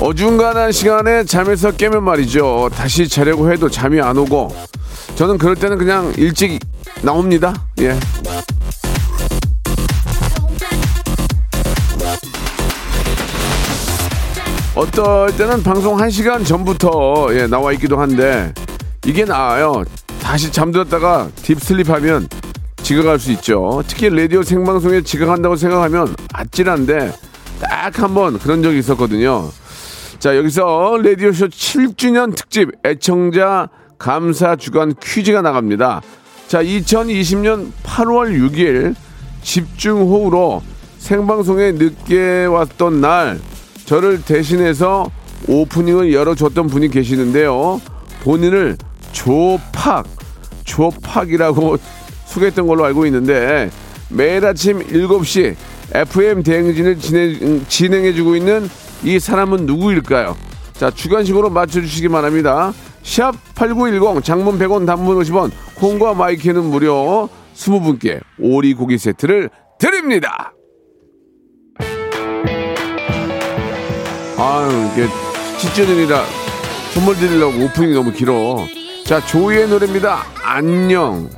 어중간한 시간에 잠에서 깨면 말이죠. 다시 자려고 해도 잠이 안 오고 저는 그럴 때는 그냥 일찍 나옵니다. 예. 어떨 때는 방송 1시간 전부터 예, 나와 있기도 한데 이게 나아요. 다시 잠들었다가 딥슬립하면 지각할 수 있죠. 특히 라디오 생방송에 지각한다고 생각하면 아찔한데 딱 한 번 그런 적이 있었거든요. 자, 여기서 라디오쇼 7주년 특집 애청자 감사 주간 퀴즈가 나갑니다. 자, 2020년 8월 6일 집중호우로 생방송에 늦게 왔던 날 저를 대신해서 오프닝을 열어줬던 분이 계시는데요. 본인을 조팍, 조팍이라고 소개했던 걸로 알고 있는데 매일 아침 7시 FM 대행진을 진행, 진행해주고 있는 이 사람은 누구일까요? 자, 주관식으로 맞춰주시기 바랍니다. 샵 8910 장문 100원 단문 50원 콩과 my K는 무료 20분께 오리 고기 세트를 드립니다. 아유, 이게 7주년이라 선물 드리려고 오프닝이 너무 길어. 자, 조이의 노래입니다. 안녕.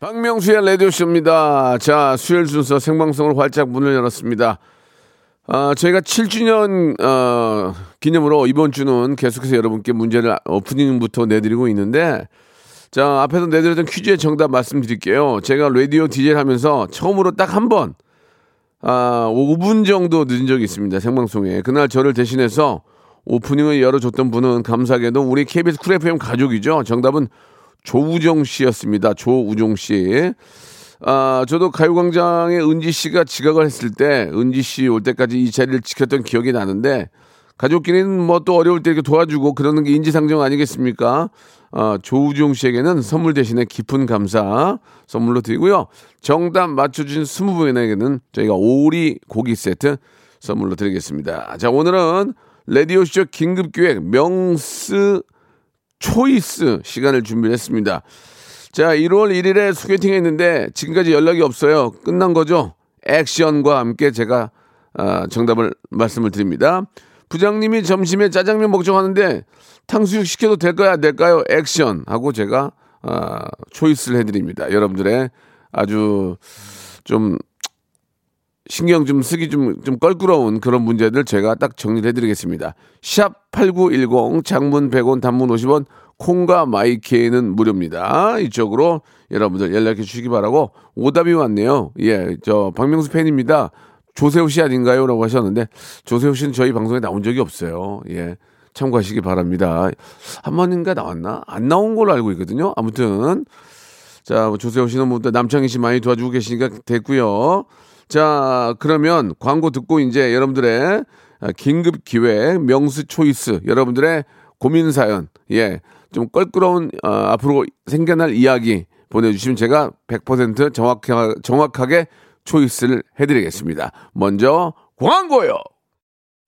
박명수의 라디오쇼입니다. 자, 수요일 순서 생방송으로 활짝 문을 열었습니다. 아, 저희가 7주년, 어, 기념으로 이번 주는 계속해서 여러분께 문제를 오프닝부터 내드리고 있는데, 자, 앞에서 내드렸던 퀴즈의 정답 말씀드릴게요. 제가 라디오 디제이 하면서 처음으로 딱 한 번, 아, 5분 정도 늦은 적이 있습니다. 생방송에. 그날 저를 대신해서 오프닝을 열어줬던 분은 감사하게도 우리 KBS Cool FM 가족이죠. 정답은 조우정 씨였습니다. 조우종 씨. 아, 저도 가요광장에 은지 씨가 지각을 했을 때 은지 씨 올 때까지 이 자리를 지켰던 기억이 나는데 가족끼리는 뭐 또 어려울 때 이렇게 도와주고 그러는 게 인지상정 아니겠습니까? 아, 조우종 씨에게는 선물 대신에 깊은 감사 선물로 드리고요. 정답 맞춰주신 20분에게는 저희가 오리 고기 세트 선물로 드리겠습니다. 자, 오늘은 레디오쇼 긴급기획 명스 초이스 시간을 준비했습니다. 자, 1월 1일에 소개팅 했는데 지금까지 연락이 없어요. 끝난 거죠? 액션과 함께 제가 아, 정답을 말씀을 드립니다. 부장님이 점심에 짜장면 먹자고 하는데 탕수육 시켜도 될까요? 안 될까요? 액션 하고 제가 아, 초이스를 해드립니다. 여러분들의 아주 좀 신경 좀 쓰기 좀, 좀 껄끄러운 그런 문제들 제가 딱 정리를 해드리겠습니다. 샵 8910 장문 100원 단문 50원 콩과 마이케이는 무료입니다. 이쪽으로 여러분들 연락해 주시기 바라고 오답이 왔네요. 예, 저 박명수 팬입니다. 조세호 씨 아닌가요? 라고 하셨는데 조세호 씨는 저희 방송에 나온 적이 없어요. 예. 참고하시기 바랍니다. 한 번인가 나왔나? 안 나온 걸로 알고 있거든요. 아무튼 자, 뭐 조세호 씨는 뭐 남창희 씨 많이 도와주고 계시니까 됐고요. 자, 그러면 광고 듣고 이제 여러분들의 긴급 기획 명수 초이스 여러분들의 고민 사연 예. 좀 껄끄러운 어, 앞으로 생겨날 이야기 보내주시면 제가 100% 정확하, 정확하게 초이스를 해드리겠습니다. 먼저 광고요.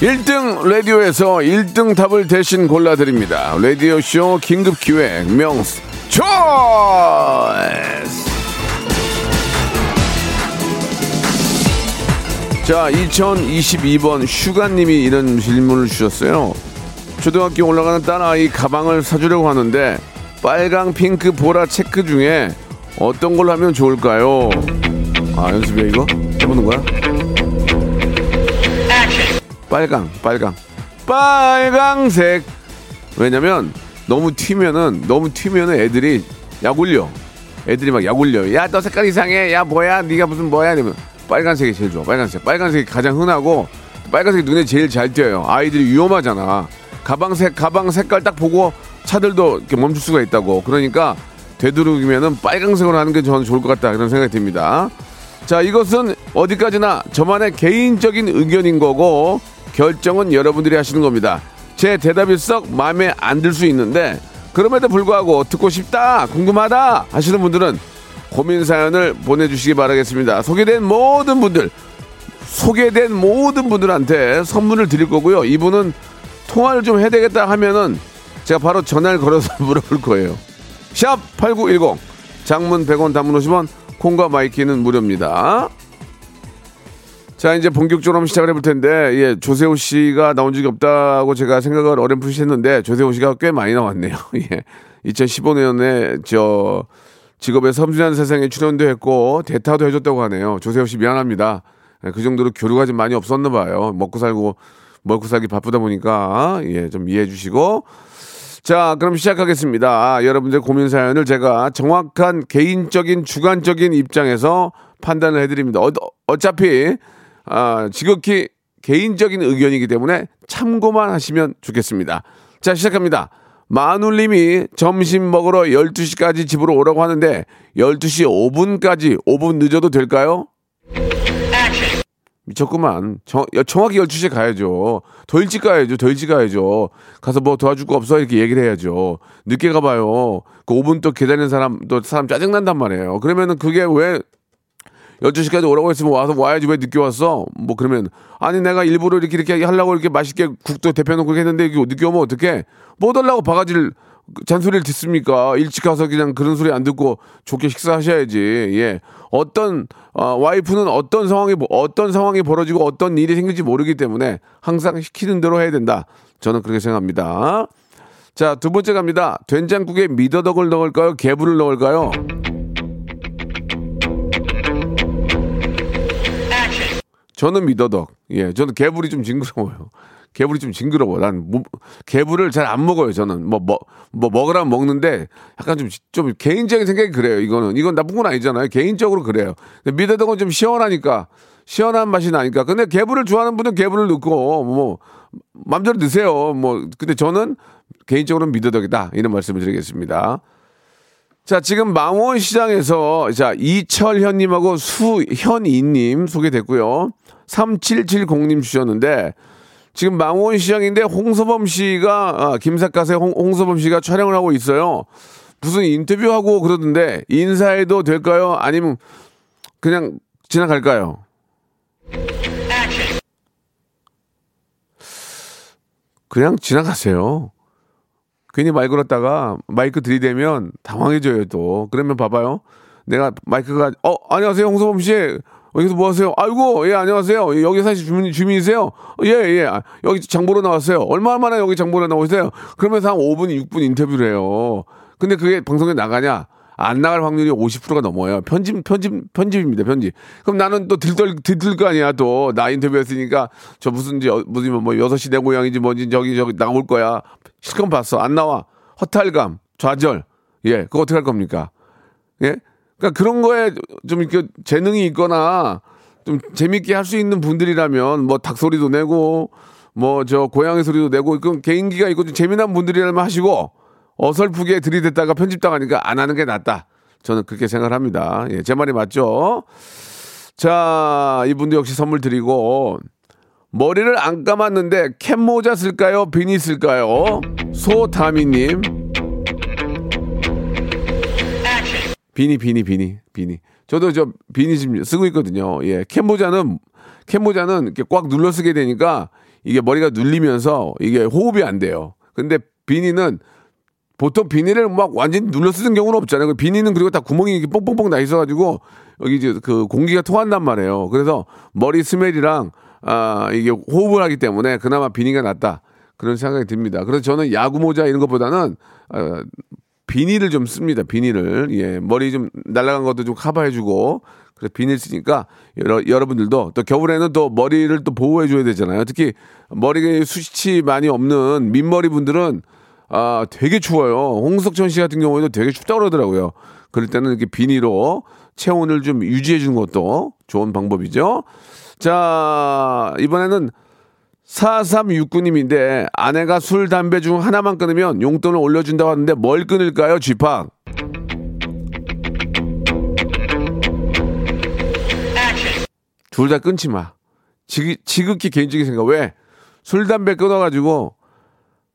1등 라디오에서 1등 답을 대신 골라드립니다. 라디오쇼 긴급 기획 명스 초이스! 자, 2022번 슈가님이 이런 질문을 주셨어요. 초등학교 올라가는 딸아이 가방을 사주려고 하는데 빨강, 핑크, 보라 체크 중에 어떤 걸 하면 좋을까요? 아, 연습이야, 이거? 해보는 거야? 빨강, 빨강. 빨강색. 왜냐면, 너무 튀면은, 너무 튀면은 애들이 약 올려. 애들이 막 약 올려. 야, 너 색깔 이상해. 야, 뭐야? 네가 무슨 뭐야? 이러면 빨간색이 제일 좋아. 빨간색. 빨간색이 가장 흔하고, 빨간색이 눈에 제일 잘 띄어요. 아이들이 위험하잖아. 가방색, 가방 색깔 딱 보고 차들도 이렇게 멈출 수가 있다고. 그러니까 되도록이면은 빨강색으로 하는 게 저는 좋을 것 같다. 그런 생각이 듭니다. 자, 이것은 어디까지나 저만의 개인적인 의견인 거고 결정은 여러분들이 하시는 겁니다. 제 대답이 썩 마음에 안 들 수 있는데 그럼에도 불구하고 듣고 싶다, 궁금하다 하시는 분들은 고민 사연을 보내주시기 바라겠습니다. 소개된 모든 분들, 소개된 모든 분들한테 선물을 드릴 거고요. 이분은 통화를 좀 해야 되겠다 하면은 제가 바로 전화를 걸어서 물어볼 거예요. 샵 8910 장문 100원 단문 50원 콩과 my K는 무료입니다. 자 이제 본격적으로 한번 시작을 해볼 텐데 예 조세호 씨가 나온 적이 없다고 제가 생각을 어렴풋이 했는데 조세호 씨가 꽤 많이 나왔네요. 예 2015년에 저 직업의 섬세한 세상에 출연도 했고 대타도 해줬다고 하네요. 조세호 씨 미안합니다. 예, 그 정도로 교류가 좀 많이 없었나 봐요. 먹고 살고 먹고 살기 바쁘다 보니까 예 좀 이해해 주시고 자, 그럼 시작하겠습니다. 아, 여러분들 고민 사연을 제가 정확한 개인적인 주관적인 입장에서 판단을 해드립니다. 어, 어차피 아, 지극히 개인적인 의견이기 때문에 참고만 하시면 좋겠습니다. 자, 시작합니다. 마눌님이 점심 먹으러 12시까지 집으로 오라고 하는데 12시 5분까지 5분 늦어도 될까요? 미쳤구만. 정, 정확히 12시에 가야죠. 더 일찍 가야죠. 더 일찍 가야죠. 가서 뭐 도와줄 거 없어? 이렇게 얘기를 해야죠. 늦게 가봐요. 그 5분 또 기다리는 사람, 또 사람 짜증난단 말이에요. 그러면은 그게 왜 12시까지 오라고 했으면 와서 와야지 왜 늦게 왔어? 뭐 그러면 아니 내가 일부러 이렇게 이렇게 하려고 이렇게 맛있게 국도 대표놓고 했는데 늦게 오면 어떡해? 뭐 달라고 바가지를 잔소리를 듣습니까? 일찍 가서 그냥 그런 소리 안 듣고 좋게 식사하셔야지. 예. 어떤 어, 와이프는 어떤 상황이 어떤 상황이 벌어지고 어떤 일이 생길지 모르기 때문에 항상 시키는 대로 해야 된다. 저는 그렇게 생각합니다. 자, 두 번째 갑니다. 된장국에 미더덕을 넣을까요? 개불을 넣을까요? 저는 미더덕. 예, 저는 개불이 좀 징그러워요. 개불이 좀 징그러워. 난 뭐, 개불을 잘 안 먹어요. 저는 뭐, 뭐, 뭐 먹으라면 먹는데 약간 좀, 좀 개인적인 생각이 그래요. 이거는. 이건 나쁜 건 아니잖아요. 개인적으로 그래요. 미더덕은 좀 시원하니까, 시원한 맛이 나니까. 근데 개불을 좋아하는 분은 개불을 넣고, 뭐, 맘대로 드세요. 뭐, 근데 저는 개인적으로는 미더덕이다. 이런 말씀을 드리겠습니다. 자, 지금 망원시장에서, 자, 이철현님하고 수현이님 소개됐고요. 3770님 주셨는데, 지금 망원시장인데 홍서범 씨가 아, 김삿갓의 홍, 서범 씨가 촬영을 하고 있어요. 무슨 인터뷰하고 그러던데 인사해도 될까요? 아니면 그냥 지나갈까요? 그냥 지나가세요. 괜히 말 걸었다가 마이크 들이대면 당황해져요 또. 그러면 봐봐요. 내가 마이크가 어 안녕하세요 홍서범 씨 여기서 뭐 하세요? 아이고, 예, 안녕하세요. 여기 사실 주민, 주민이세요? 예, 예. 아, 여기 장보러 나왔어요. 얼마 만에 여기 장보러 나오세요? 그러면서 한 5분, 6분 인터뷰를 해요. 근데 그게 방송에 나가냐? 안 나갈 확률이 50%가 넘어요. 편집, 편집, 편집입니다, 편집. 그럼 나는 또 들떨, 들들 거 아니야, 또. 나 인터뷰 했으니까, 저 무슨, 저, 무슨, 뭐, 6시 내 고향인지 뭔지 저기, 저기 나올 거야. 실컷 봤어. 안 나와. 허탈감, 좌절. 예, 그거 어떻게 할 겁니까? 예? 그러니까 그런 거에 좀 이렇게 재능이 있거나 좀 재밌게 할 수 있는 분들이라면 뭐 닭소리도 내고 뭐 저 고양이 소리도 내고 그 개인기가 있고 좀 재미난 분들이라면 하시고 어설프게 들이댔다가 편집당하니까 안 하는 게 낫다. 저는 그렇게 생각을 합니다. 예, 제 말이 맞죠? 자, 이분도 역시 선물 드리고 머리를 안 감았는데 캡모자 쓸까요? 비니 쓸까요? 소다미님. 비니, 비니, 비니, 비니. 저도 저 비니 지금 쓰고 있거든요. 예. 캔모자는, 캔모자는 이렇게 꽉 눌러 쓰게 되니까 이게 머리가 눌리면서 이게 호흡이 안 돼요. 근데 비니는 보통 비니를 막 완전히 눌러 쓰는 경우는 없잖아요. 그 비니는 그리고 다 구멍이 이렇게 뽕뽕뽕 나 있어가지고 여기 이제 그 공기가 통한단 말이에요. 그래서 머리 스멜이랑 아, 이게 호흡을 하기 때문에 그나마 비니가 낫다. 그런 생각이 듭니다. 그래서 저는 야구 모자 이런 것보다는 어, 비닐을 좀 씁니다. 비닐을. 예. 머리 좀 날아간 것도 좀 커버해주고 그래서 비닐 쓰니까 여러, 여러분들도 또 겨울에는 또 머리를 또 보호해 줘야 되잖아요. 특히 머리에 수치 많이 없는 민머리 분들은 아, 되게 추워요. 홍석천 씨 같은 경우에도 되게 춥다고 그러더라고요. 그럴 때는 이렇게 비닐로 체온을 좀 유지해 주는 것도 좋은 방법이죠. 자, 이번에는 4369님인데 아내가 술, 담배 중 하나만 끊으면 용돈을 올려준다고 하는데 뭘 끊을까요, 쥐팍? 둘 다 끊지 마. 지극, 지극히 개인적인 생각. 왜? 술, 담배 끊어가지고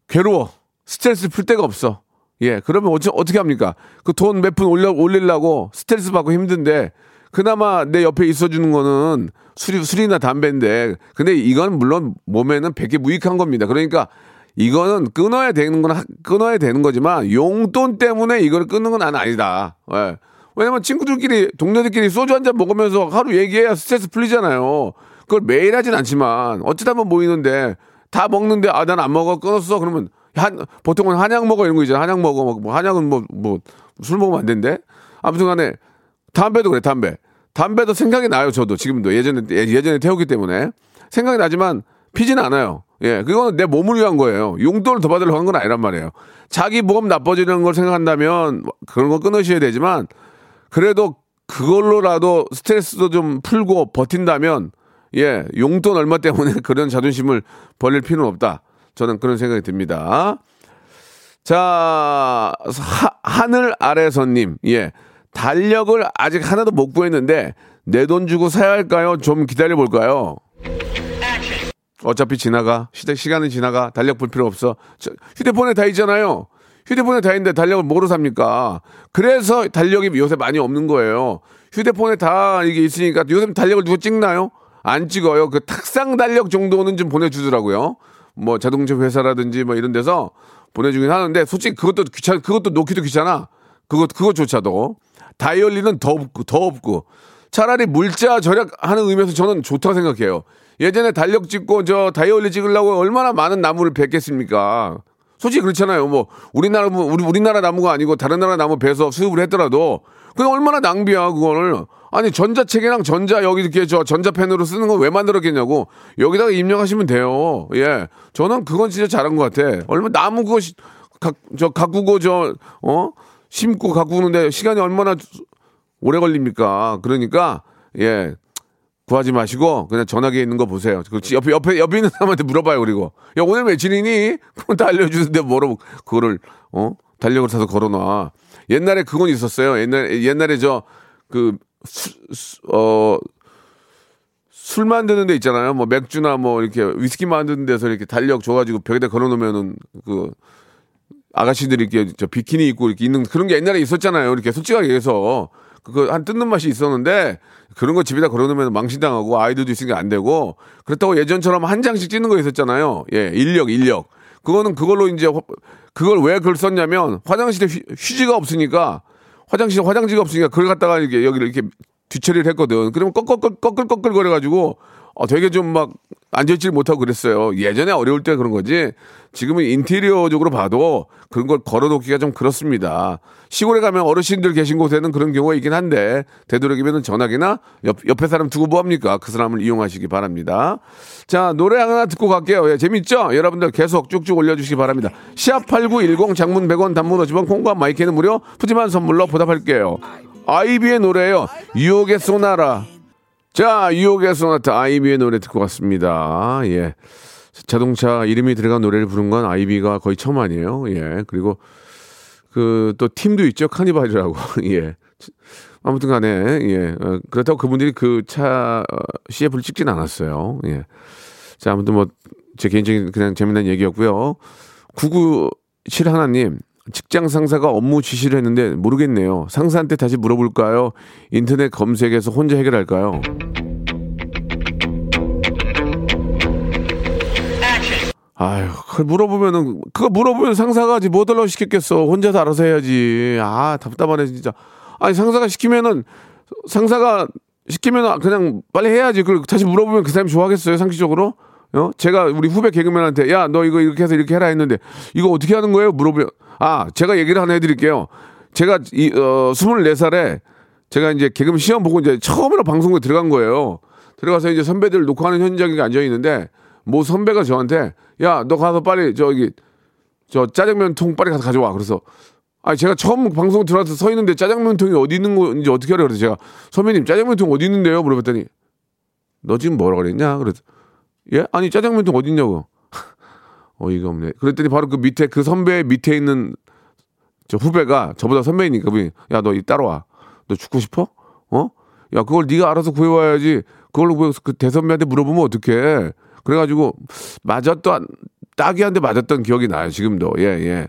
괴로워. 스트레스 풀 데가 없어. 예, 그러면 어찌, 어떻게 합니까? 그 돈 몇 푼 올려, 올리려고 스트레스 받고 힘든데, 그나마 내 옆에 있어주는 거는 술, 술이나 담배인데, 근데 이건 물론 몸에는 백해무익한 겁니다. 그러니까 이거는 끊어야 되는 건, 하- 끊어야 되는 거지만, 용돈 때문에 이걸 끊는 건 아니다. 예. 왜냐면 친구들끼리, 동료들끼리 소주 한 잔 먹으면서 하루 얘기해야 스트레스 풀리잖아요. 그걸 매일 하진 않지만, 어쩌다 보면 모이는데, 다 먹는데, 아, 난 안 먹어, 끊었어. 그러면, 한, 보통은 한약 먹어, 이런 거 있잖아. 한약 먹어. 뭐, 뭐 한약은 뭐, 뭐, 술 먹으면 안 된대. 아무튼 간에, 담배도 그래, 담배. 담배도 생각이 나요, 저도. 지금도. 예전에, 예- 예전에 태웠기 때문에. 생각이 나지만, 피지는 않아요. 예, 그거는 내 몸을 위한 거예요. 용돈을 더 받으려고 한 건 아니란 말이에요. 자기 몸 나빠지는 걸 생각한다면, 그런 거 끊으셔야 되지만, 그래도 그걸로라도 스트레스도 좀 풀고 버틴다면, 예, 용돈 얼마 때문에 그런 자존심을 벌릴 필요는 없다. 저는 그런 생각이 듭니다. 자, 하, 하늘 아래서님, 예. 달력을 아직 하나도 못 구했는데, 내 돈 주고 사야 할까요? 좀 기다려 볼까요? 어차피 지나가. 시대, 시간은 지나가. 달력 볼 필요 없어. 저, 휴대폰에 다 있잖아요. 휴대폰에 다 있는데 달력을 뭐로 삽니까? 그래서 달력이 요새 많이 없는 거예요. 휴대폰에 다 이게 있으니까 요즘 달력을 누가 찍나요? 안 찍어요. 그 탁상 달력 정도는 좀 보내주더라고요. 뭐 자동차 회사라든지 뭐 이런 데서 보내주긴 하는데 솔직히 그것도 귀찮, 그것도 놓기도 귀찮아. 그것, 그것조차도. 다이얼리는 더 없고, 더 없고. 차라리 물자 절약하는 의미에서 저는 좋다고 생각해요. 예전에 달력 찍고 저 다이얼리 찍으려고 얼마나 많은 나무를 뱄겠습니까? 솔직히 그렇잖아요. 뭐 우리나라 뭐 우리 우리나라 나무가 아니고 다른 나라 나무 베서 수입을 했더라도 그게 얼마나 낭비야 그거를. 아니 전자책이랑 전자 여기 이렇게 저 전자펜으로 쓰는 건 왜 만들었겠냐고 여기다가 입력하시면 돼요. 예, 저는 그건 진짜 잘한 것 같아. 얼마 나무 그거 시- 가, 저 가꾸고 저 어 심고 가꾸는데 시간이 얼마나 오래 걸립니까? 그러니까 예 구하지 마시고 그냥 전화기에 있는 거 보세요. 그 옆에 옆에 옆에 있는 사람한테 물어봐요. 그리고 야 오늘 며칠이니? 그건 다 알려주는데 뭐로 그거를 어 달력을 사서 걸어놔. 옛날에 그건 있었어요. 옛날 옛날에 저 그 어. 술 만드는 데 있잖아요. 뭐 맥주나 뭐 이렇게 위스키 만드는 데서 이렇게 달력 줘가지고 벽에다 걸어놓으면은 그 아가씨들이 이렇게 저 비키니 입고 이렇게 있는 그런 게 옛날에 있었잖아요. 이렇게 솔직하게 얘기해서 그거 한 뜯는 맛이 있었는데 그런 거 집에다 걸어놓으면 망신당하고 아이들도 있으니까 안 되고 그렇다고 예전처럼 한 장씩 찍는 거 있었잖아요. 예, 인력, 인력. 그거는 그걸로 이제 화- 그걸 왜 그걸 썼냐면 화장실에 휴, 휴지가 없으니까 화장실 화장지가 없으니까 그걸 갖다가 이렇게 여기를 이렇게 뒤처리를 했거든. 그러면 꺼끌꺼끌 꺼끌꺼끌 거려 가지고 어, 되게 좀 막 앉아있질 못하고 그랬어요. 예전에 어려울 때 그런 거지. 지금은 인테리어적으로 봐도 그런 걸 걸어놓기가 좀 그렇습니다. 시골에 가면 어르신들 계신 곳에는 그런 경우가 있긴 한데 되도록이면 전화기나 옆, 옆에 사람 두고 뭐합니까? 그 사람을 이용하시기 바랍니다. 자 노래 하나 듣고 갈게요. 예, 재밌죠? 여러분들 계속 쭉쭉 올려주시기 바랍니다. 시합 8910 장문 100원 단문 50원 콩과 마이크는 무료 푸짐한 선물로 보답할게요. 아이비의 노래예요. 유혹의 소나라. 자, 유혹의 소나타 아이비의 노래 듣고 왔습니다. 예. 자동차 이름이 들어간 노래를 부른 건 아이비가 거의 처음 아니에요. 예. 그리고 그 또 팀도 있죠. 카니발이라고. 예. 아무튼 간에 예. 어, 그렇다고 그분들이 그 차 CF를 찍진 않았어요. 예. 자, 아무튼 뭐 제 개인적인 그냥 재미난 얘기였고요. 997 하나님 직장 상사가 업무 지시를 했는데 모르겠네요. 상사한테 다시 물어볼까요? 인터넷 검색해서 혼자 해결할까요? 아유, 그걸 물어보면은, 그거 물어보면 상사가 지뭐 달라고 시켰겠어. 혼자서 알아서 해야지. 아, 답답하네, 진짜. 아니, 상사가 시키면은, 상사가 시키면 그냥 빨리 해야지. 그리고 다시 물어보면 그 사람이 좋아하겠어요, 상식적으로? 어? 제가 우리 후배 개그맨한테, 야, 너 이거 이렇게 해서 이렇게 해라 했는데, 이거 어떻게 하는 거예요? 물어보면, 아, 제가 얘기를 하나 해드릴게요. 제가 이, 어, 24살에 제가 이제 개그맨 시험 보고 이제 처음으로 방송국에 들어간 거예요. 들어가서 이제 선배들 녹화하는 현장에 앉아 있는데 모 선배가 저한테 야 너 가서 빨리 저기 저 짜장면 통 빨리 가서 가져와. 그래서 아 제가 처음 방송 들어와서 서 있는데 짜장면 통이 어디 있는 건지 어떻게 알아? 그래서 제가 선배님 짜장면 통 어디 있는데요? 물어봤더니 너 지금 뭐라 그랬냐? 그래서 예 아니 짜장면 통 어디 있냐고. 어이가 없네. 그랬더니 바로 그 밑에 그 선배 밑에 있는 저 후배가 저보다 선배이니까 야너 이 따라와. 너 죽고 싶어? 어? 야 그걸 네가 알아서 구해와야지. 그걸로 구해서 그 대선배한테 물어보면 어떡해. 그래가지고 맞았던 딱이한테 맞았던 기억이 나요 지금도 예 예.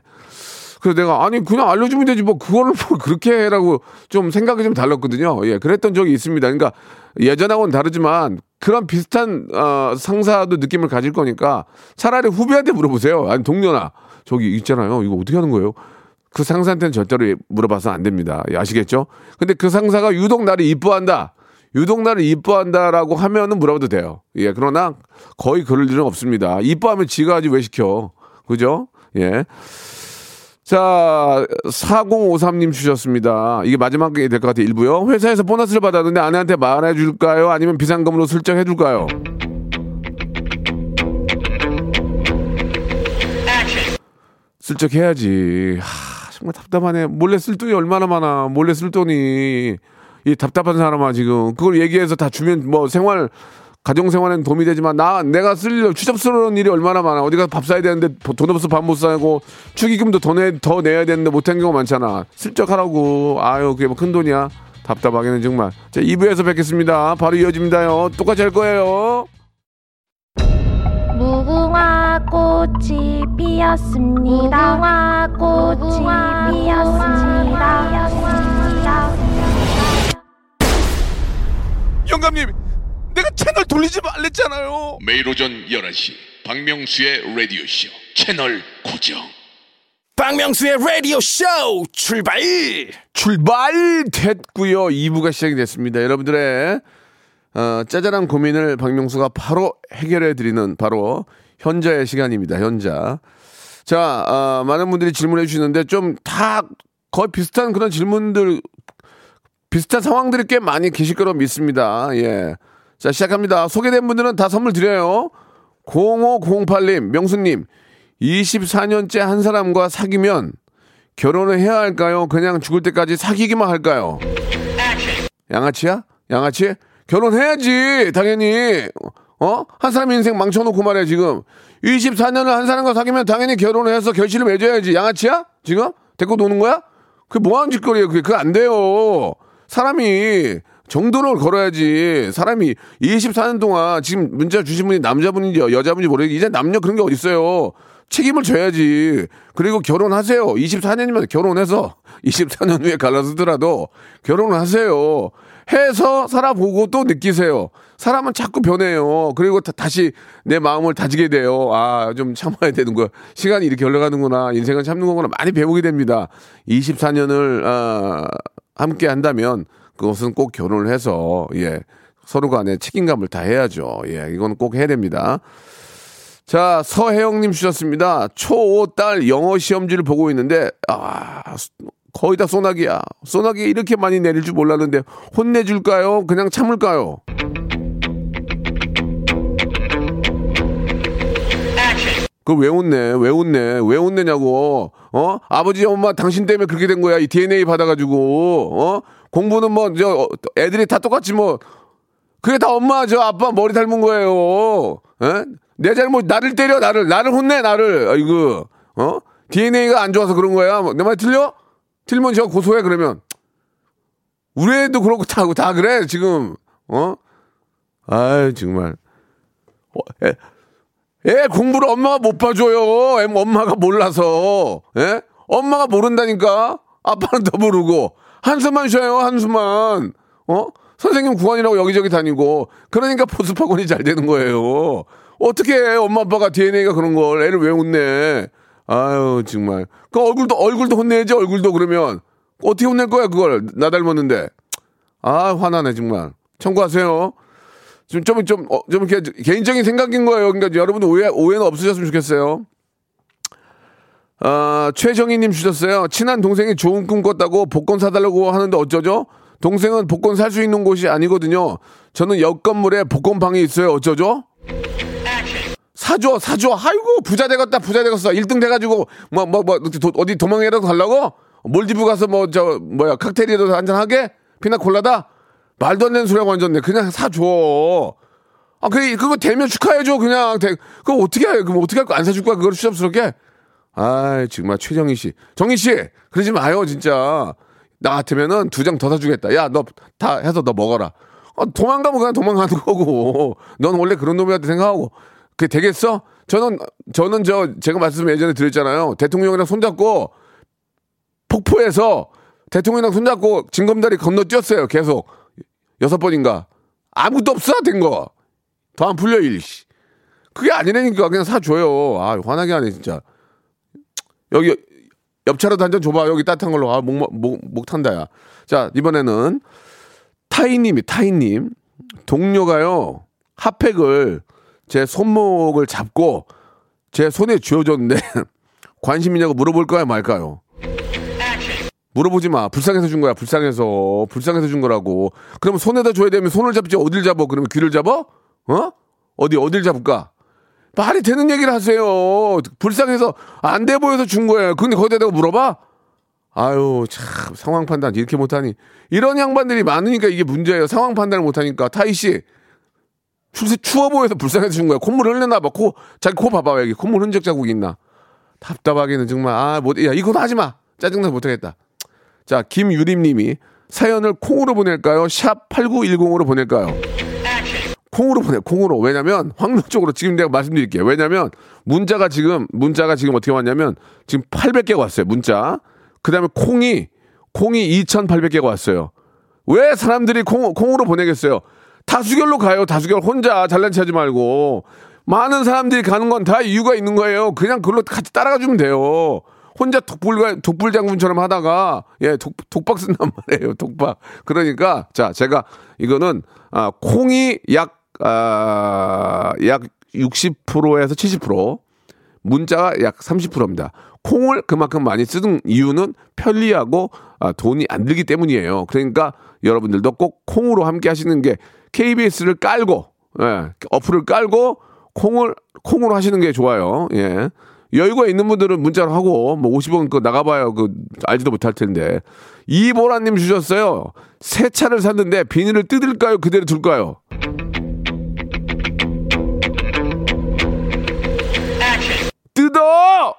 그래서 내가 아니 그냥 알려주면 되지 뭐 그거를 뭐 그렇게 해라고 좀 생각이 좀 달랐거든요. 예, 그랬던 적이 있습니다. 그러니까 예전하고는 다르지만 그런 비슷한 어, 상사도 느낌을 가질 거니까 차라리 후배한테 물어보세요. 아니 동료나 저기 있잖아요. 이거 어떻게 하는 거예요? 그 상사한테는 절대로 물어봐서 안 됩니다. 예, 아시겠죠? 근데 그 상사가 유독 나를 이뻐한다. 유독 나를 이뻐한다라고 하면은 물어봐도 돼요. 예, 그러나 거의 그럴 일은 없습니다. 이뻐하면 지가 하지 왜 시켜. 그죠? 예. 자, 4053님 주셨습니다. 이게 마지막이 될 것 같아요. 일부요. 회사에서 보너스를 받았는데 아내한테 말해 줄까요? 아니면 비상금으로 슬쩍 해 줄까요? 슬쩍 해야지. 하, 정말 답답하네. 몰래 쓸 돈이 얼마나 많아. 몰래 쓸 돈이. 이 답답한 사람아 지금 그걸 얘기해서 다 주면 뭐 생활 가정 생활에는 도움이 되지만 나 내가 쓸 추잡스러운 일이 얼마나 많아. 어디 가서 밥 사야 되는데 돈 없어 밥 못 사고 축의금도 더, 내, 더 내야 되는데 못한 경우 많잖아. 슬쩍 하라고. 아유 그게 뭐 큰 돈이야. 답답하게는 정말. 자 2부에서 뵙겠습니다. 바로 이어집니다요. 똑같이 할 거예요. 무궁화 꽃이 피었습니다. 무궁화 꽃이 피었습니다. 영감님 내가 채널 돌리지 말랬잖아요. 매일 오전 11시 박명수의 라디오 쇼 채널 고정. 박명수의 라디오 쇼 출발! 출발 됐고요. 2부가 시작이 됐습니다. 여러분들의 어, 짜잘한 고민을 박명수가 바로 해결해 드리는 바로 현자의 시간입니다. 현자. 자 어, 많은 분들이 질문해 주시는데 좀 다 거의 비슷한 그런 질문들 비슷한 상황들이 꽤 많이 계실 거로 믿습니다. 예. 자, 시작합니다. 소개된 분들은 다 선물 드려요. 0508님, 명수님, 24년째 한 사람과 사귀면 결혼을 해야 할까요? 그냥 죽을 때까지 사귀기만 할까요? 양아치야? 양아치? 결혼해야지, 당연히. 어? 한 사람 인생 망쳐놓고 말해, 지금. 24년을 한 사람과 사귀면 당연히 결혼을 해서 결실을 맺어야지. 양아치야? 지금? 데리고 노는 거야? 그게 뭐하는 짓거리예요? 그게, 그게 안 돼요. 사람이 정도를 걸어야지. 사람이 24년 동안 지금 문자 주신 분이 남자분인지 여자분인지 모르겠는데 이제 남녀 그런 게 어딨어요. 책임을 져야지. 그리고 결혼하세요. 24년이면 결혼해서 24년 후에 갈라서더라도 결혼을 하세요. 해서 살아보고 또 느끼세요. 사람은 자꾸 변해요. 그리고 다, 시내 마음을 다지게 돼요. 아, 좀 참아야 되는 거. 시간이 이렇게 흘러가는구나. 인생은 참는 거구나. 많이 배우게 됩니다. 24년을, 아, 함께 한다면 그것은 꼭 결혼을 해서, 예, 서로 간에 책임감을 다 해야죠. 예, 이건 꼭 해야 됩니다. 자, 서혜영님 주셨습니다. 초5 딸 영어 시험지를 보고 있는데, 아, 거의 다 소나기야. 소나기 이렇게 많이 내릴 줄 몰랐는데, 혼내줄까요? 그냥 참을까요? 그걸 왜 웃네? 왜 웃네? 왜 웃느냐고? 어? 아버지, 엄마, 당신 때문에 그렇게 된 거야. 이 DNA 받아가지고, 어? 공부는 뭐, 저, 애들이 다 똑같지 뭐. 그게 다 엄마, 저 아빠 머리 닮은 거예요. 에? 내 잘못, 나를 때려, 나를. 나를 혼내, 나를. 아이고, 어? DNA가 안 좋아서 그런 거야. 내말 틀려? 틀면 저 고소해, 그러면. 우리 애도 그렇고 다, 다 그래, 지금. 어? 아이, 정말. 어, 애, 애 공부를 엄마가 못 봐줘요. 애 엄마가 몰라서. 예? 엄마가 모른다니까. 아빠는 더 모르고. 한숨만 쉬어요, 한숨만. 어? 선생님 구원이라고 여기저기 다니고. 그러니까 보습학원이 잘 되는 거예요. 어떻게 해, 엄마 아빠가 DNA가 그런 걸. 애를 왜 혼내. 아유, 정말. 그 얼굴도, 얼굴도 혼내야지, 얼굴도 그러면. 어떻게 혼낼 거야, 그걸. 나 닮았는데. 아, 화나네, 정말. 청구하세요. 좀, 좀, 좀, 어, 좀, 이렇게 개인적인 생각인 거예요. 그러니까 여러분들 오해, 오해는 없으셨으면 좋겠어요. 아, 최정희님 주셨어요. 친한 동생이 좋은 꿈 꿨다고 복권 사달라고 하는데 어쩌죠? 동생은 복권 살 수 있는 곳이 아니거든요. 저는 옆 건물에 복권 방이 있어요. 어쩌죠? 사줘, 사줘. 아이고, 부자 되겠다, 부자 되겠어. 1등 돼가지고, 뭐, 뭐, 뭐, 도- 어디 도망이라도 가려고? 몰디브 가서 뭐, 저, 뭐야, 칵테일이라도 한잔하게? 피나콜라다? 말도 안 되는 소리하고 앉았네. 그냥 사줘. 아, 그, 그거 되면 축하해줘, 그냥. 대, 그거 어떻게 해? 그럼 어떻게 할 거 안 사줄 거야? 그걸 추잡스럽게? 아이, 정말 최정희 씨. 정희 씨, 그러지 마요, 진짜. 나 같으면은 두 장 더 사주겠다. 야, 너 다 해서 너 먹어라. 아, 도망가면 그냥 도망가는 거고. 넌 원래 그런 놈이라고 생각하고. 그게 되겠어? 저는, 저는 저, 제가 말씀 예전에 드렸잖아요. 대통령이랑 손잡고 폭포에서 대통령이랑 손잡고 징검다리 건너 뛰었어요. 계속. 여섯 번인가. 아무것도 없어, 된 거. 더 안 풀려, 일, 씨. 그게 아니라니까. 그냥 사줘요. 아, 화나게 하네, 진짜. 여기, 옆차라도 한 잔 줘봐. 여기 따뜻한 걸로. 아, 목, 목, 목 탄다, 야. 자, 이번에는 타이님이, 타이님. 동료가요, 핫팩을 제 손목을 잡고 제 손에 쥐어줬는데 관심 있냐고 물어볼 거야 말까요? 물어보지 마. 불쌍해서 준 거야. 불쌍해서. 불쌍해서 준 거라고. 그러면 손에다 줘야 되면 손을 잡지 어딜 잡아? 그러면 귀를 잡아? 어? 어디 어딜 잡을까? 말이 되는 얘기를 하세요. 불쌍해서 안 돼 보여서 준 거예요. 근데 거기다 물어봐? 아유, 참, 상황 판단 이렇게 못하니. 이런 양반들이 많으니까 이게 문제예요. 상황 판단을 못하니까. 타이 씨, 추, 추워 보여서 불쌍해서 준 거야. 콧물 흘렸나 봐. 코, 자기 코 봐봐. 여기 콧물 흔적 자국 있나. 답답하기는 정말, 아, 못, 야, 이건 하지 마. 짜증나서 못하겠다. 자, 김유림 님이 사연을 콩으로 보낼까요? 샵 8910으로 보낼까요? 콩으로 보내, 콩으로. 왜냐면, 확률적으로 지금 내가 말씀드릴게요. 왜냐면, 문자가 지금, 문자가 지금 어떻게 왔냐면, 지금 800개가 왔어요, 문자. 그 다음에 콩이, 콩이 2,800개가 왔어요. 왜 사람들이 콩, 콩으로 보내겠어요? 다수결로 가요, 다수결. 혼자 잘난 체 하지 말고. 많은 사람들이 가는 건 다 이유가 있는 거예요. 그냥 그걸로 같이 따라가 주면 돼요. 혼자 독불, 독불 장군처럼 하다가, 예, 독, 독박 쓴단 말이에요, 독박. 그러니까, 자, 제가 이거는, 아, 콩이 약, 아, 약 60%에서 70%, 문자가 약 30%입니다. 콩을 그만큼 많이 쓰는 이유는 편리하고 아, 돈이 안 들기 때문이에요. 그러니까 여러분들도 꼭 콩으로 함께 하시는 게 KBS를 깔고, 예, 어플을 깔고 콩을, 콩으로 하시는 게 좋아요. 예. 여유가 있는 분들은 문자로 하고, 뭐 50원 그 나가봐요. 그, 알지도 못할 텐데. 이보라님 주셨어요. 새 차를 샀는데 비닐을 뜯을까요? 그대로 둘까요? 뜯어!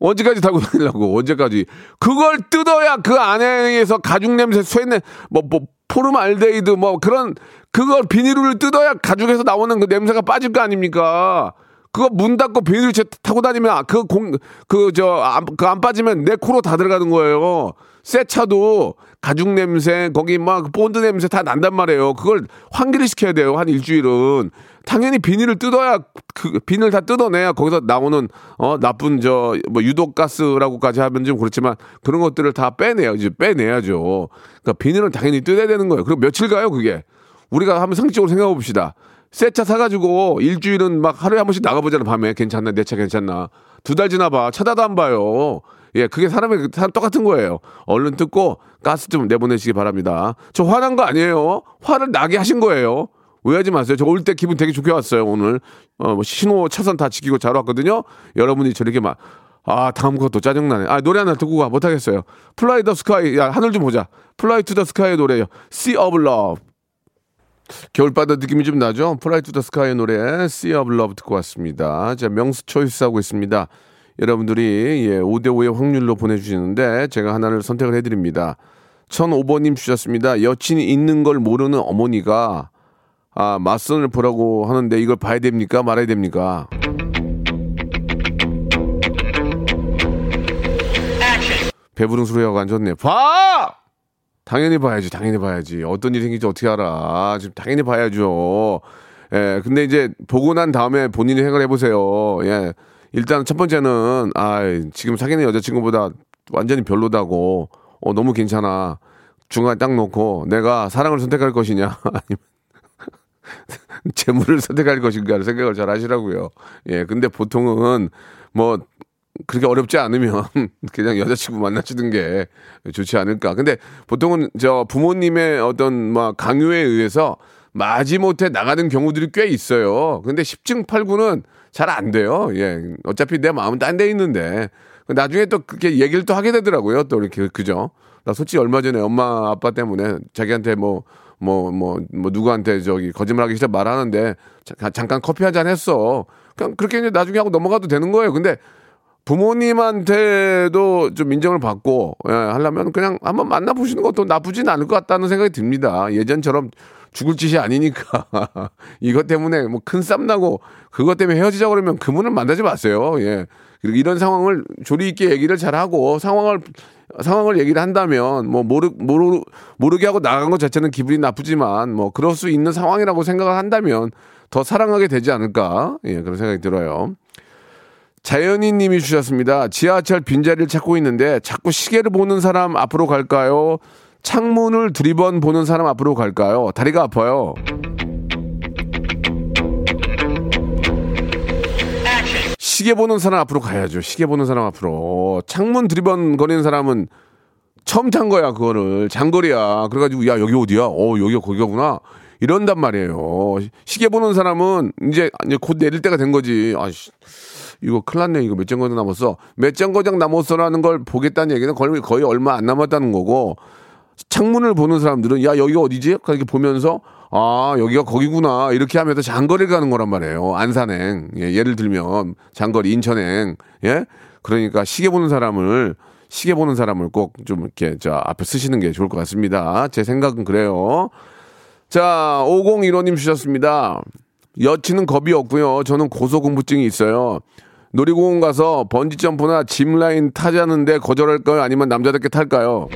언제까지 달고 다니려고, 언제까지. 그걸 뜯어야 그 안에서 가죽 냄새, 쇠냄, 뭐, 뭐, 포름알데히드, 뭐, 그런, 그걸 비닐을 뜯어야 가죽에서 나오는 그 냄새가 빠질 거 아닙니까? 그거 문 닫고 비닐 채 타고 다니면 그 공, 그, 저, 안, 그 안 빠지면 내 코로 다 들어가는 거예요. 새 차도 가죽 냄새, 거기 막 본드 냄새 다 난단 말이에요. 그걸 환기를 시켜야 돼요. 한 일주일은. 당연히 비닐을 뜯어야 그 비닐 다 뜯어내야 거기서 나오는 어 나쁜 저 뭐 유독가스라고까지 하면 좀 그렇지만 그런 것들을 다. 이제 빼내야죠. 그러니까 비닐은 당연히 뜯어야 되는 거예요. 그럼 며칠 가요, 그게? 우리가 한번 상식적으로 생각해 봅시다. 새 차 사가지고 일주일은 막 하루에 한 번씩 나가보잖아, 밤에. 괜찮나? 내 차 괜찮나? 두 달 지나봐. 쳐다도 안 봐요. 예, 그게 사람의, 사람 똑같은 거예요. 얼른 뜯고 가스 좀 내보내시기 바랍니다. 저 화난 거 아니에요. 화를 나게 하신 거예요. 오해하지 마세요. 저 올 때 기분 되게 좋게 왔어요, 오늘. 어, 뭐 신호 차선 다 지키고 잘 왔거든요. 여러분이 저렇게 막, 아, 다음 것도 짜증나네. 아, 노래 하나 듣고 가. 못하겠어요. Fly to the Sky. 야, 하늘 좀 보자. Fly to the Sky의 노래요. Sea of Love. 겨울바다 느낌이 좀 나죠? Fly to the Sky의 노래 Sea of Love 듣고 왔습니다. 자, 명수 초이스 하고 있습니다. 여러분들이 예, 5대5의 확률로 보내주시는데 제가 하나를 선택을 해드립니다. 1005번님 주셨습니다. 여친이 있는 걸 모르는 어머니가 아, 맞선을 보라고 하는데 이걸 봐야 됩니까? 말아야 됩니까? 배부른 소리하고 앉았네. 봐! 당연히 봐야지, 당연히 봐야지. 어떤 일이 생길지 어떻게 알아. 지금 당연히 봐야죠. 예, 근데 이제 보고 난 다음에 본인이 생각을 해보세요. 예. 일단 첫 번째는, 아 지금 사귀는 여자친구보다 완전히 별로다고, 어, 너무 괜찮아. 중간에 딱 놓고 내가 사랑을 선택할 것이냐, 아니면 재물을 선택할 것인가를 생각을 잘 하시라고요. 예, 근데 보통은 뭐 그렇게 어렵지 않으면 그냥 여자친구 만나시는 게 좋지 않을까. 근데 보통은 저 부모님의 어떤 막 강요에 의해서 마지못해 나가는 경우들이 꽤 있어요. 근데 10층 8구는 잘 안 돼요. 예. 어차피 내 마음은 딴 데 있는데. 나중에 또 그렇게 얘기를 또 하게 되더라고요. 또 이렇게, 그죠? 나 솔직히 얼마 전에 엄마 아빠 때문에 자기한테 뭐, 뭐, 뭐, 뭐, 누구한테 저기 거짓말하기 싫다 말하는데 자- 잠깐 커피 한 잔 했어. 그냥 그렇게 이제 나중에 하고 넘어가도 되는 거예요. 근데 부모님한테도 좀 인정을 받고 예, 하려면 그냥 한번 만나보시는 것도 나쁘진 않을 것 같다는 생각이 듭니다. 예전처럼 죽을 짓이 아니니까 이것 때문에 뭐 큰 쌈 나고 그것 때문에 헤어지자 그러면 그분을 만나지 마세요. 예. 그리고 이런 상황을 조리 있게 얘기를 잘 하고 상황을 상황을 얘기를 한다면 뭐 모르 모르 모르게 하고 나간 것 자체는 기분이 나쁘지만 뭐 그럴 수 있는 상황이라고 생각을 한다면 더 사랑하게 되지 않을까 예 그런 생각이 들어요. 자연이 님이 주셨습니다. 지하철 빈자리를 찾고 있는데 자꾸 시계를 보는 사람 앞으로 갈까요? 창문을 두리번 보는 사람 앞으로 갈까요? 다리가 아파요. 시계 보는 사람 앞으로 가야죠. 시계 보는 사람 앞으로. 창문 두리번 거리는 사람은 처음 탄 거야, 그거를. 장거리야. 그래가지고, 야, 여기 어디야? 어, 여기가 거기가구나. 이런단 말이에요. 시계 보는 사람은 이제, 이제 곧 내릴 때가 된 거지. 아씨. 이거 큰일 났네. 이거 몇 정거장 남았어. 몇 정거장 남았어라는 걸 보겠다는 얘기는 거의, 거의 얼마 안 남았다는 거고, 창문을 보는 사람들은, 야, 여기가 어디지? 그렇게 보면서, 아, 여기가 거기구나. 이렇게 하면서 장거리를 가는 거란 말이에요. 안산행. 예, 예를 들면, 장거리, 인천행. 예? 그러니까 시계 보는 사람을, 시계 보는 사람을 꼭 좀 이렇게, 저, 앞에 쓰시는 게 좋을 것 같습니다. 제 생각은 그래요. 자, 5015님 주셨습니다. 여친은 겁이 없고요. 저는 고소공포증이 있어요. 놀이공원 가서 번지점프나 짚라인 타자는데 거절할까요? 아니면 남자답게 탈까요?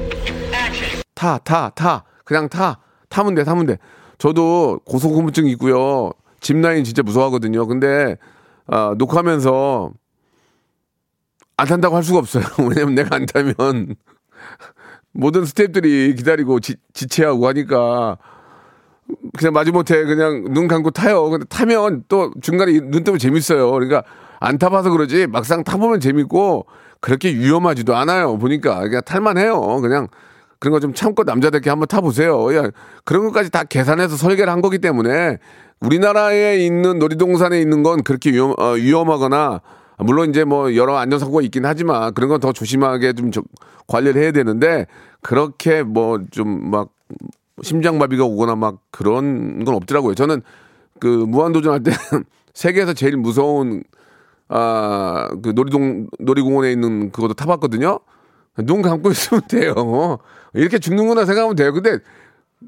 타, 타, 타. 그냥 타. 타면 돼, 타면 돼. 저도 고소공포증이 있고요. 짚라인 진짜 무서워하거든요. 근데, 아, 녹화하면서 안 탄다고 할 수가 없어요. 왜냐면 내가 안 타면 모든 스태프들이 기다리고 지, 지체하고 하니까 그냥 마지못해 그냥 눈 감고 타요. 근데 타면 또 중간에 이- 눈 뜨면 재밌어요. 그러니까 안 타봐서 그러지 막상 타보면 재밌고 그렇게 위험하지도 않아요. 보니까 그냥 탈만해요. 그냥 그런 거 좀 참고 남자답게 한번 타보세요. 야, 그런 것까지 다 계산해서 설계를 한 거기 때문에 우리나라에 있는 놀이동산에 있는 건 그렇게 위험, 어, 위험하거나 물론 이제 뭐 여러 안전사고가 있긴 하지만 그런 건 더 조심하게 좀 저- 관리를 해야 되는데 그렇게 뭐 좀 막 심장마비가 오거나 막 그런 건 없더라고요. 저는 그 무한도전 할 때 세계에서 제일 무서운 아 그 놀이동 놀이공원에 있는 그것도 타봤거든요. 눈 감고 있으면 돼요. 이렇게 죽는구나 생각하면 돼요. 근데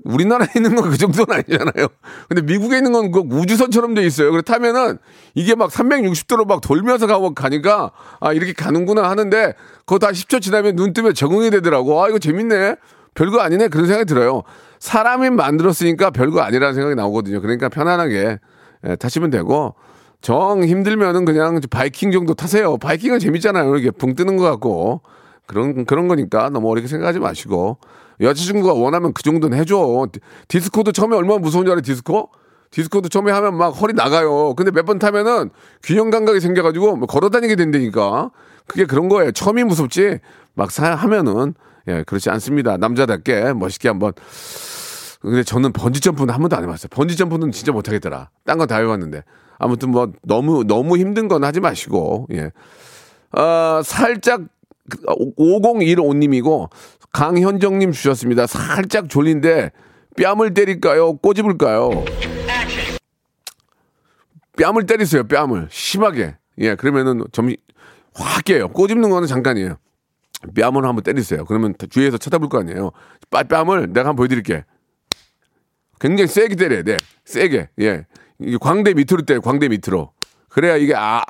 우리나라에 있는 건 그 정도는 아니잖아요. 근데 미국에 있는 건 그 우주선처럼 돼 있어요. 그래 타면은 이게 막 360도로 막 돌면서 가고 가니까 아 이렇게 가는구나 하는데 그거 다 10초 지나면 눈 뜨면 적응이 되더라고. 아 이거 재밌네. 별거 아니네 그런 생각이 들어요. 사람이 만들었으니까 별거 아니라는 생각이 나오거든요. 그러니까 편안하게 예, 타시면 되고 정 힘들면은 그냥 바이킹 정도 타세요. 바이킹은 재밌잖아요. 이렇게 붕 뜨는 것 같고 그런 그런 거니까 너무 어렵게 생각하지 마시고 여자친구가 원하면 그 정도는 해줘. 디- 디스코도 처음에 얼마나 무서운 줄 알아? 디스코? 디스코도 처음에 하면 막 허리 나가요. 근데 몇 번 타면은 균형 감각이 생겨가지고 뭐 걸어 다니게 된다니까. 그게 그런 거예요. 처음이 무섭지 막 사, 하면은 예 그렇지 않습니다. 남자답게 멋있게 한번. 근데 저는 번지 점프는 한 번도 안 해봤어요. 번지 점프는 진짜 못하겠더라. 딴건다 해봤는데 아무튼 뭐 너무 너무 힘든 건 하지 마시고 예. 어, 살짝 5015님이고 강현정님 주셨습니다. 살짝 졸린데 뺨을 때릴까요? 꼬집을까요? 뺨을 때리세요. 뺨을 심하게. 예, 그러면은 점이 확 깨요. 꼬집는 거는 잠깐이에요. 뺨을 한번 때리세요. 그러면 주위에서 쳐다볼 거 아니에요. 빠- 뺨을 내가 한번 보여드릴게. 굉장히 세게 때려야 돼. 세게. 예. 이게 광대 밑으로 때려. 광대 밑으로. 그래야 이게 아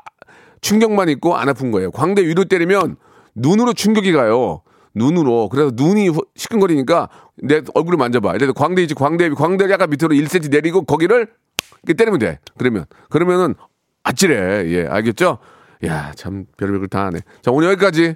충격만 있고 안 아픈 거예요. 광대 위로 때리면 눈으로 충격이 가요. 눈으로. 그래서 눈이 후- 시큰거리니까 내 얼굴을 만져봐. 그래서 광대 있지. 광대 광대를 약간 밑으로 1cm 내리고 거기를 이렇게 때리면 돼. 그러면 그러면은 아찔해. 예, 알겠죠? 야, 참 별별 걸 다 하네. 자, 오늘 여기까지.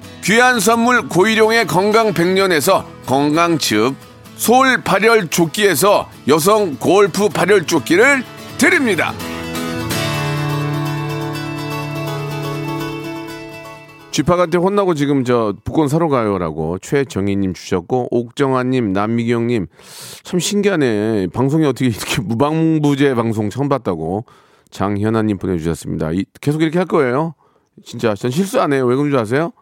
귀한 선물 고일용의 건강 백년에서 건강즙. 소울 발열 조끼에서 여성 골프 발열 조끼를 드립니다. 쥐파한테 혼나고 지금 저 북권 사러 가요라고 최정희님 주셨고 옥정아님 남미경님. 참 신기하네. 방송이 어떻게 이렇게 무방부제 방송 처음 봤다고 장현아님 보내주셨습니다. 이- 계속 이렇게 할 거예요? 진짜 전 실수 안 해요. 왜 그런 줄 아세요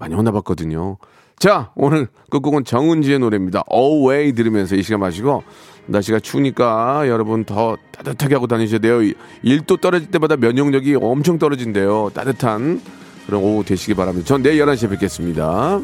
많이 혼나봤거든요 자 오늘 끝곡은 정은지의 노래입니다 Away 들으면서 이 시간 마시고 날씨가 추우니까 여러분 더 따뜻하게 하고 다니셔야 돼요 1도 떨어질 때마다 면역력이 엄청 떨어진대요 따뜻한 그런 오후 되시기 바랍니다. 전 내일 11시에 뵙겠습니다.